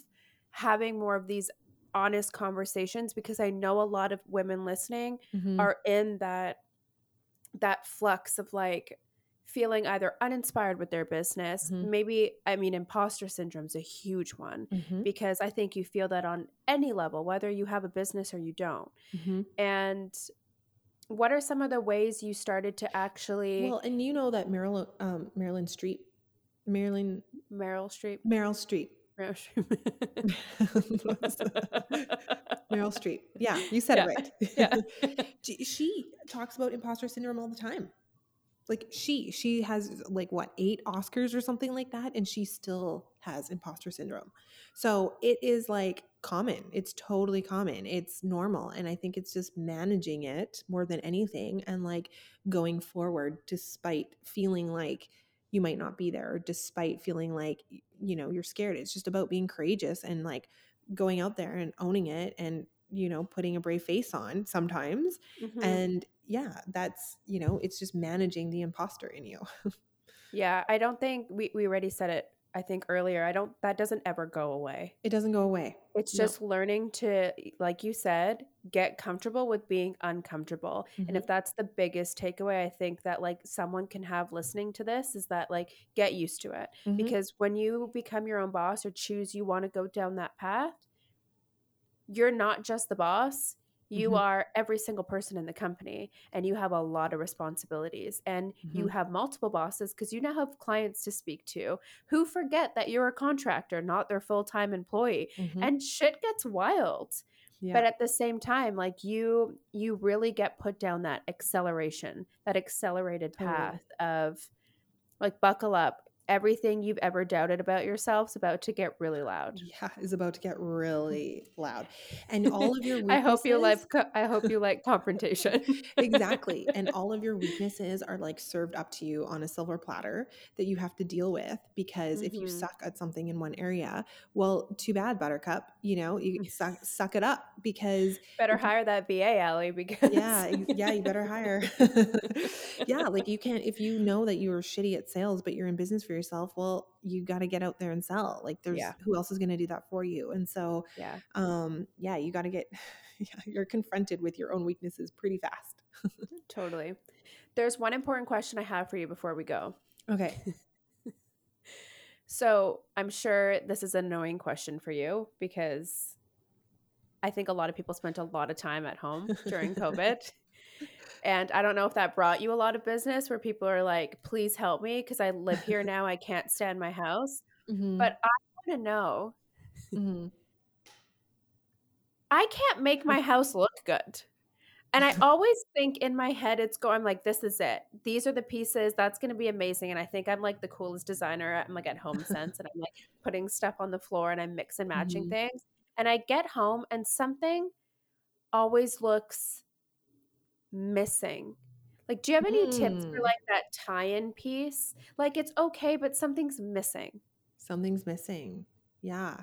S2: having more of these honest conversations because I know a lot of women listening
S1: Mhm.
S2: are in that that flux of like feeling either uninspired with their business.
S1: Mhm.
S2: Maybe I mean imposter syndrome is a huge one
S1: Mhm.
S2: because I think you feel that on any level whether you have a business or you don't.
S1: Mhm.
S2: And what are some of the ways you started to actually
S1: Well, and you know that Marilyn, um, Marilyn Street, Marilyn,
S2: Meryl Streep
S1: Meryl Street,
S2: Meryl Streep.
S1: Meryl Streep. Yeah, you said
S2: Yeah,
S1: it right.
S2: yeah.
S1: she talks about imposter syndrome all the time. Like she, she has like what eight Oscars or something like that, and she still has imposter syndrome. So it is like common. It's totally common. It's normal, and I think it's just managing it more than anything, and like going forward despite feeling like you might not be there, or despite feeling like you know you're scared. It's just about being courageous and like going out there and owning it and you know putting a brave face on sometimes
S2: Mhm.
S1: and yeah that's you know it's just managing the imposter in you
S2: yeah, I don't think we, we already said it, I think earlier. I don't that doesn't ever go away.
S1: it doesn't go away
S2: It's
S1: No.
S2: just learning to, like you said, get comfortable with being uncomfortable. And
S1: Mhm.
S2: if that's the biggest takeaway, I think that like someone can have listening to this is that like get used to it.
S1: Mhm.
S2: Because when you become your own boss or choose you want to go down that path, you're not just the boss. You
S1: Mhm.
S2: are every single person in the company and you have a lot of responsibilities and you
S1: Mhm.
S2: have multiple bosses because you now have clients to speak to who forget that you're a contractor, not their full time employee
S1: Mhm.
S2: and shit gets wild Yeah. But at the same time, like you you really get put down that acceleration, that accelerated path totally. of like buckle up everything you've ever doubted about yourself is about to get really loud.
S1: Yeah, is about to get really loud. And all of your I
S2: hope you like I hope you like confrontation.
S1: exactly. And all of your weaknesses are like served up to you on a silver platter that you have to deal with because mm-hmm. if you mm-hmm. suck at something in one area, well, too bad buttercup, you know, you suck suck it up because
S2: better hire that VA Allie because
S1: Yeah, yeah, you better hire. yeah, like you can't if you know that you're shitty at sales but you're in business for yourself, well, you got to get out there and sell. Like there's yeah. who else is going to do that for you? And so, yeah, um, yeah, you got to get, yeah, you're confronted with your own weaknesses pretty fast.
S2: totally. There's one important question I have for you before we go.
S1: Okay.
S2: so I'm sure this is an annoying question for you because I think a lot of people spent a lot of time at home during COVID. And I don't know if that brought you a lot of business where people are like, please help me because I live here now. I can't stand my house. Mm-hmm. But I want to know mm-hmm. I can't make my house look good. And I always think in my head, it's going I'm like, this is it. These are the pieces. That's going to be amazing. And I think I'm like the coolest designer. I'm like at HomeSense and I'm like putting stuff on the floor and I'm mix and matching mm-hmm. things. And I get home and something always looks missing? Like, do you have any mm. tips for hmm. like that tie-in piece? Like, it's okay, but something's missing.
S1: Something's missing. Yeah.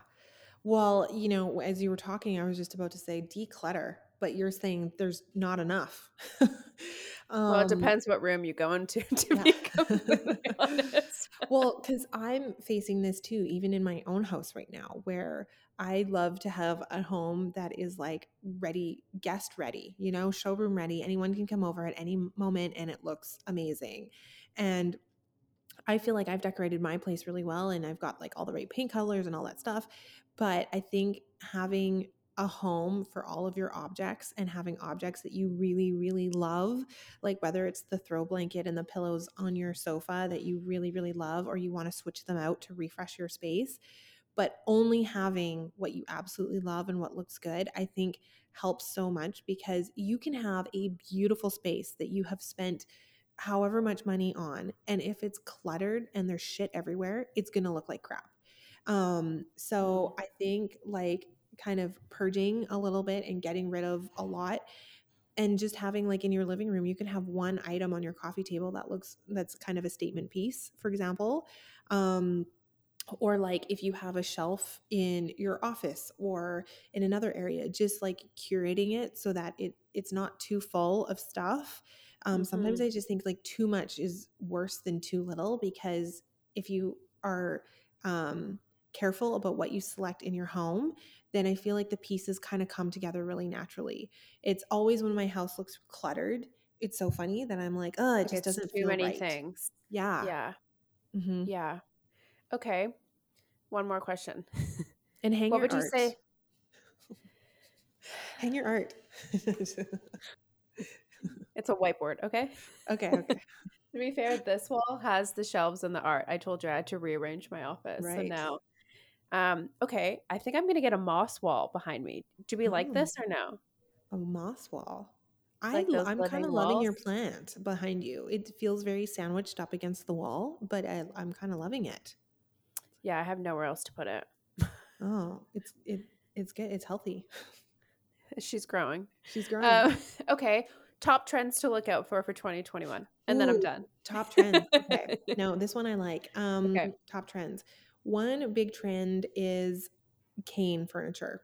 S1: Well, you know, as you were talking, I was just about to say declutter, but you're saying there's not enough.
S2: um, well, it um, depends what room you go into, to yeah. be completely honest.
S1: well, because I'm facing this too, even in my own house right now, where I love to have a home that is like ready, guest ready, you know, showroom ready. Anyone can come over at any moment and it looks amazing. And I feel like I've decorated my place really well and I've got like all the right paint colors and all that stuff. But I think having a home for all of your objects and having objects that you really, really love, like whether it's the throw blanket and the pillows on your sofa that you really, really love, or you want to switch them out to refresh your space, but only having what you absolutely love and what looks good, I think helps so much because you can have a beautiful space that you have spent however much money on. And if it's cluttered and there's shit everywhere, it's going to look like crap. Um, so mm-hmm. I think like kind of purging a little bit and getting rid of a lot and just having like in your living room you can have one item on your coffee table that looks that's kind of a statement piece for example um, or like if you have a shelf in your office or in another area just like curating it so that it it's not too full of stuff um, mm-hmm. sometimes i just think like too much is worse than too little because if you are um, careful about what you select in your home then i feel like the pieces kind of come together really naturally it's always when my house looks cluttered it's so funny that i'm like oh it just doesn't too feel many right.
S2: things
S1: yeah
S2: yeah mm-hmm. yeah Okay. One more question.
S1: And hang your art. what would art. you say? hang your art.
S2: it's a whiteboard, okay?
S1: Okay, okay.
S2: to be fair, this wall has the shelves and the art. I told you I had to rearrange my office. Right. So now um, okay, I think I'm gonna get a moss wall behind me. Do we oh. like this or no?
S1: A moss wall. Like I, I'm kind of loving your plant behind you. It feels very sandwiched up against the wall, but I, I'm kind of loving it.
S2: Yeah, I have nowhere else to put it.
S1: oh, it's it it's good. It's healthy.
S2: She's growing.
S1: She's growing. Uh,
S2: okay. Top trends to look out for for 2021. And Ooh, then I'm done.
S1: Top trends. Okay. no, this one I like. Um okay. top trends. One big trend is cane furniture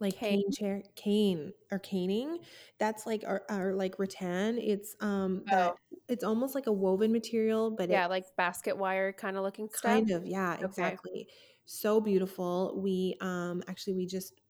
S1: like cane, cane chair cane or caning that's like our, our like rattan it's um oh. it's almost like a woven material but
S2: yeah like basket wire kind of looking
S1: stuff kind of yeah okay. exactly so beautiful we um actually we just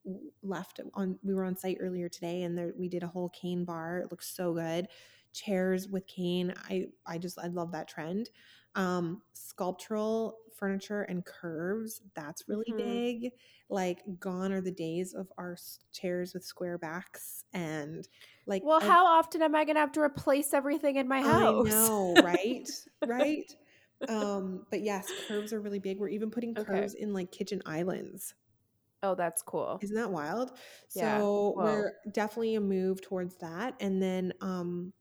S1: left on we were on site earlier today and there we did a whole cane bar it looks so good chairs with cane i i just i love that trend um sculptural furniture and curves that's really mm-hmm. big like gone are the days of our chairs with square backs and like
S2: well I, how often am i gonna have to replace everything in my house
S1: i know right right um but yes curves are really big we're even putting curves okay. in like kitchen islands
S2: Oh, that's cool.
S1: Isn't that wild?
S2: Yeah.
S1: So we're definitely a move towards that. And then um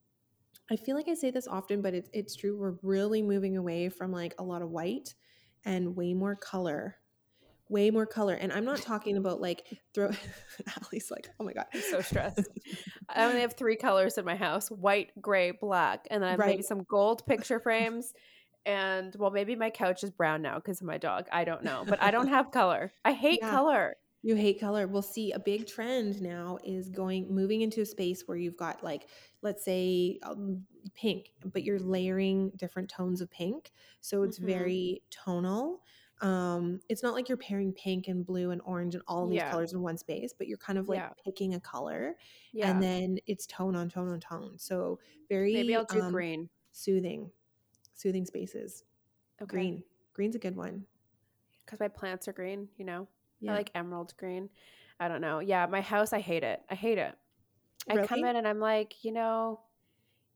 S1: I feel like I say this often, but it's it's true. We're really moving away from like a lot of white and way more color. Way more color. And I'm not talking about like throw Allie's like, oh my God.
S2: I'm so stressed. I only have three colors in my house white, gray, black. And then I have maybe some gold picture frames. And well, maybe my couch is brown now because of my dog. I don't know. But I don't have color. I hate
S1: Yeah.
S2: color.
S1: You hate color. We'll see a big trend now is going moving into a space where you've got like let's say um, pink, but you're layering different tones of pink, so it's
S2: Mhm.
S1: very tonal. Um, it's not like you're pairing pink and blue and orange and all of these
S2: Yeah.
S1: colors in one space, but you're kind of like
S2: Yeah.
S1: picking a color
S2: Yeah.
S1: and then it's tone on tone on tone. So very
S2: maybe I'll do
S1: um,
S2: green.
S1: soothing, soothing spaces.
S2: Okay.
S1: Green, green's a good one.
S2: Because my plants are green, you know?
S1: Yeah.
S2: I like emerald green. I don't know. Yeah, my house, I hate it. I hate it. I come in and I'm like, you know,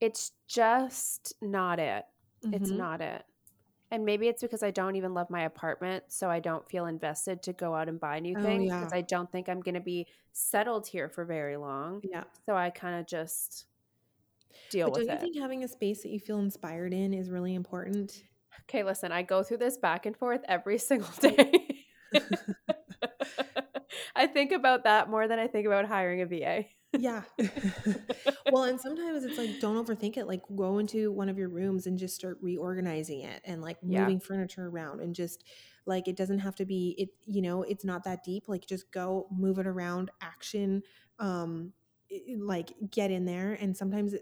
S2: it's just not it. It's
S1: Mhm.
S2: not it. And maybe it's because I don't even love my apartment, so I don't feel invested to go out and buy new
S1: Oh,
S2: things
S1: yeah.
S2: because I don't think I'm going to be settled here for very long.
S1: Yeah.
S2: So I kind of just deal
S1: But
S2: with it.
S1: don't you think having a space that you feel inspired in is really important?
S2: Okay, listen, I go through this back and forth every single day. I think about that more than I think about hiring a VA.
S1: Yeah. well, and sometimes it's like don't overthink it. Like go into one of your rooms and just start reorganizing it and like
S2: Yeah.
S1: moving furniture around and just like it doesn't have to be it you know, it's not that deep. Like just go move it around, action um like get in there and sometimes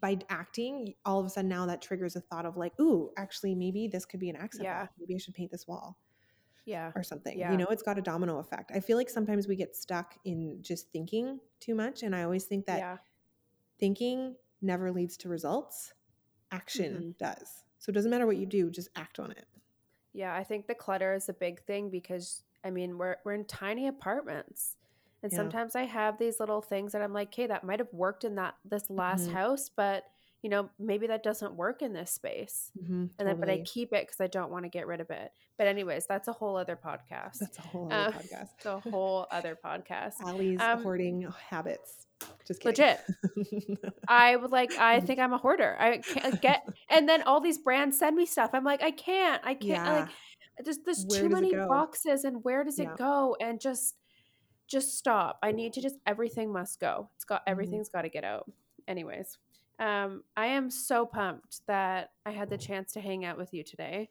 S1: by acting all of a sudden now that triggers a thought of like ooh actually maybe this could be an accent
S2: Yeah.
S1: maybe i should paint this wall
S2: Yeah.
S1: or something.
S2: Yeah.
S1: You know, it's got a domino effect. I feel like sometimes we get stuck in just thinking too much. And I always think that
S2: yeah.
S1: thinking never leads to results, action
S2: Mm-hmm.
S1: does. So it doesn't matter what you do, just act on it.
S2: Yeah, I think the clutter is a big thing because I mean we're we're in tiny apartments. And
S1: Yeah.
S2: sometimes I have these little things that I'm like, okay, that might have worked in that this last
S1: Mhm.
S2: house, but you know, maybe that doesn't work in this space.
S1: Mm-hmm,
S2: And then but I keep it because I don't want to get rid of it. But anyways, that's a whole other podcast.
S1: That's a whole other
S2: Uh,
S1: podcast.
S2: It's a whole other podcast.
S1: Allie's
S2: um,
S1: hoarding habits. Just kidding.
S2: Legit. I would like I think I'm a hoarder. I can't get and then all these brands send me stuff. I'm like, I can't. I can't
S1: yeah.
S2: like there's there's
S1: Where
S2: too many boxes and where does
S1: Yeah.
S2: it go and just just stop i need to just everything must go it's got
S1: Mhm.
S2: everything's got to get out anyways um i am so pumped that i had the chance to hang out with you today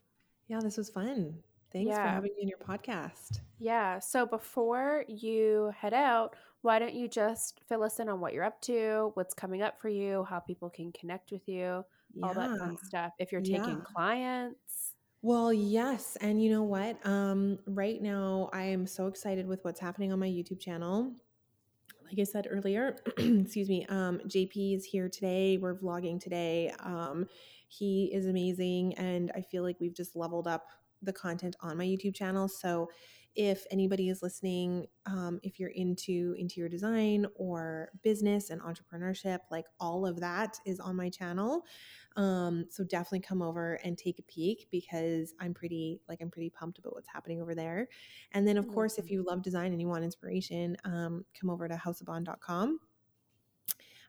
S1: yeah, this was fun. Thanks for having me in your podcast.
S2: yeah so before you head out why don't you just fill us in on what you're up to what's coming up for you how people can connect with you all that fun
S1: Yeah.
S2: stuff if you're taking
S1: Yeah.
S2: clients
S1: Well, yes. And you know what? Um, right now, I am so excited with what's happening on my YouTube channel. Like I said earlier, excuse me, um, JP is here today. We're vlogging today. Um, he is amazing. And I feel like we've just leveled up the content on my YouTube channel. So if anybody is listening, um, if you're into interior design or business and entrepreneurship, like all of that is on my channel. Um, so definitely come over and take a peek because I'm pretty like I'm pretty pumped about what's happening over there. And then of course, if you love design and you want inspiration, um, come over to houseofbohn.com.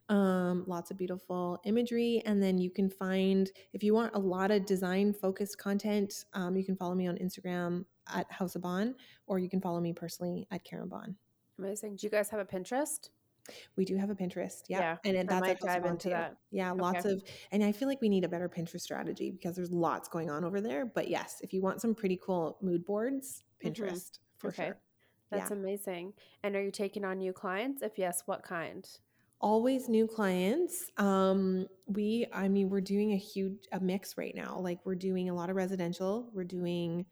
S1: Um, lots of beautiful imagery, and then you can find if you want a lot of design focused content, um, you can follow me on Instagram at House of Bohn, or you can follow me personally at Karin Bohn.
S2: amazing do you guys have a pinterest
S1: We do have a Pinterest, yeah,
S2: Yeah,
S1: and it,
S2: I
S1: that's
S2: might
S1: at House of
S2: dive into
S1: too.
S2: that.
S1: Yeah, lots
S2: Okay.
S1: of, and I feel like we need a better Pinterest strategy because there's lots going on over there. But yes, if you want some pretty cool mood boards,
S2: Mhm.
S1: Pinterest for
S2: Okay.
S1: sure.
S2: That's
S1: Yeah.
S2: amazing. And are you taking on new clients? If yes, what kind?
S1: Always new clients. Um, we, I mean, we're doing a huge a mix right now. Like we're doing a lot of residential. We're doing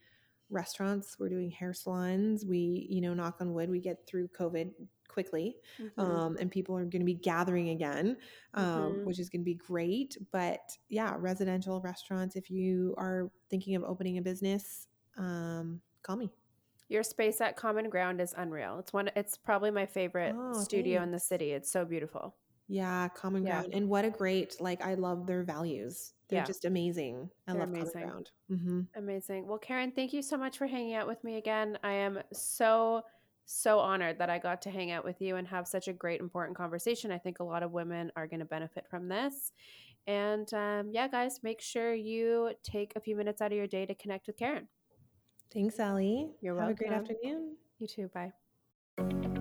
S1: restaurants. We're doing hair salons. We, you know, knock on wood, we get through COVID quickly.
S2: Mhm.
S1: um, and people are going to be gathering again, um,
S2: Mhm.
S1: which is going to be great. But yeah, residential restaurants. If you are thinking of opening a business, um, call me.
S2: Your space at Common Ground is unreal. It's one. It's probably my favorite
S1: Oh,
S2: studio in the city. It's so beautiful.
S1: Yeah, Common
S2: Yeah.
S1: Ground, and what a great like. I love their values. They're
S2: Yeah.
S1: just amazing. I
S2: They're
S1: love
S2: amazing.
S1: Common Ground. hmm
S2: Amazing. Well, Karin, thank you so much for hanging out with me again. I am so so honored that I got to hang out with you and have such a great, important conversation. I think a lot of women are going to benefit from this. And um, yeah, guys, make sure you take a few minutes out of your day to connect with Karin.
S1: Thanks, Allie.
S2: You're welcome.
S1: Have a great afternoon.
S2: You too. Bye.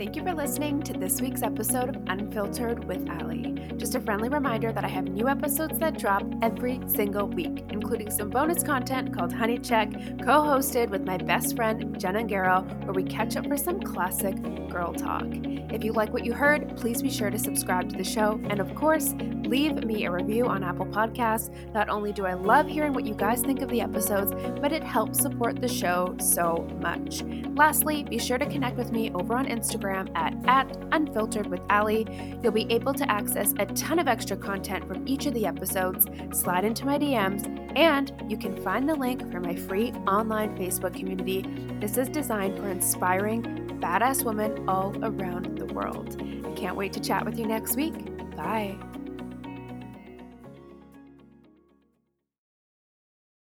S2: Thank you for listening to this week's episode of Unfiltered with Ali. Just a friendly reminder that I have new episodes that drop every single week, including some bonus content called Honey Check, co hosted with my best friend Jenna Garrow, where we catch up for some classic girl talk. If you like what you heard, please be sure to subscribe to the show. And of course, leave me a review on Apple Podcasts. Not only do I love hearing what you guys think of the episodes, but it helps support the show so much. Lastly, be sure to connect with me over on Instagram at, at Unfiltered with. You'll be able to access a ton of extra content from each of the episodes, slide into my DMs, and you can find the link for my free online Facebook community. This is designed for inspiring, badass women all around the world. I can't wait to chat with you next week. Bye.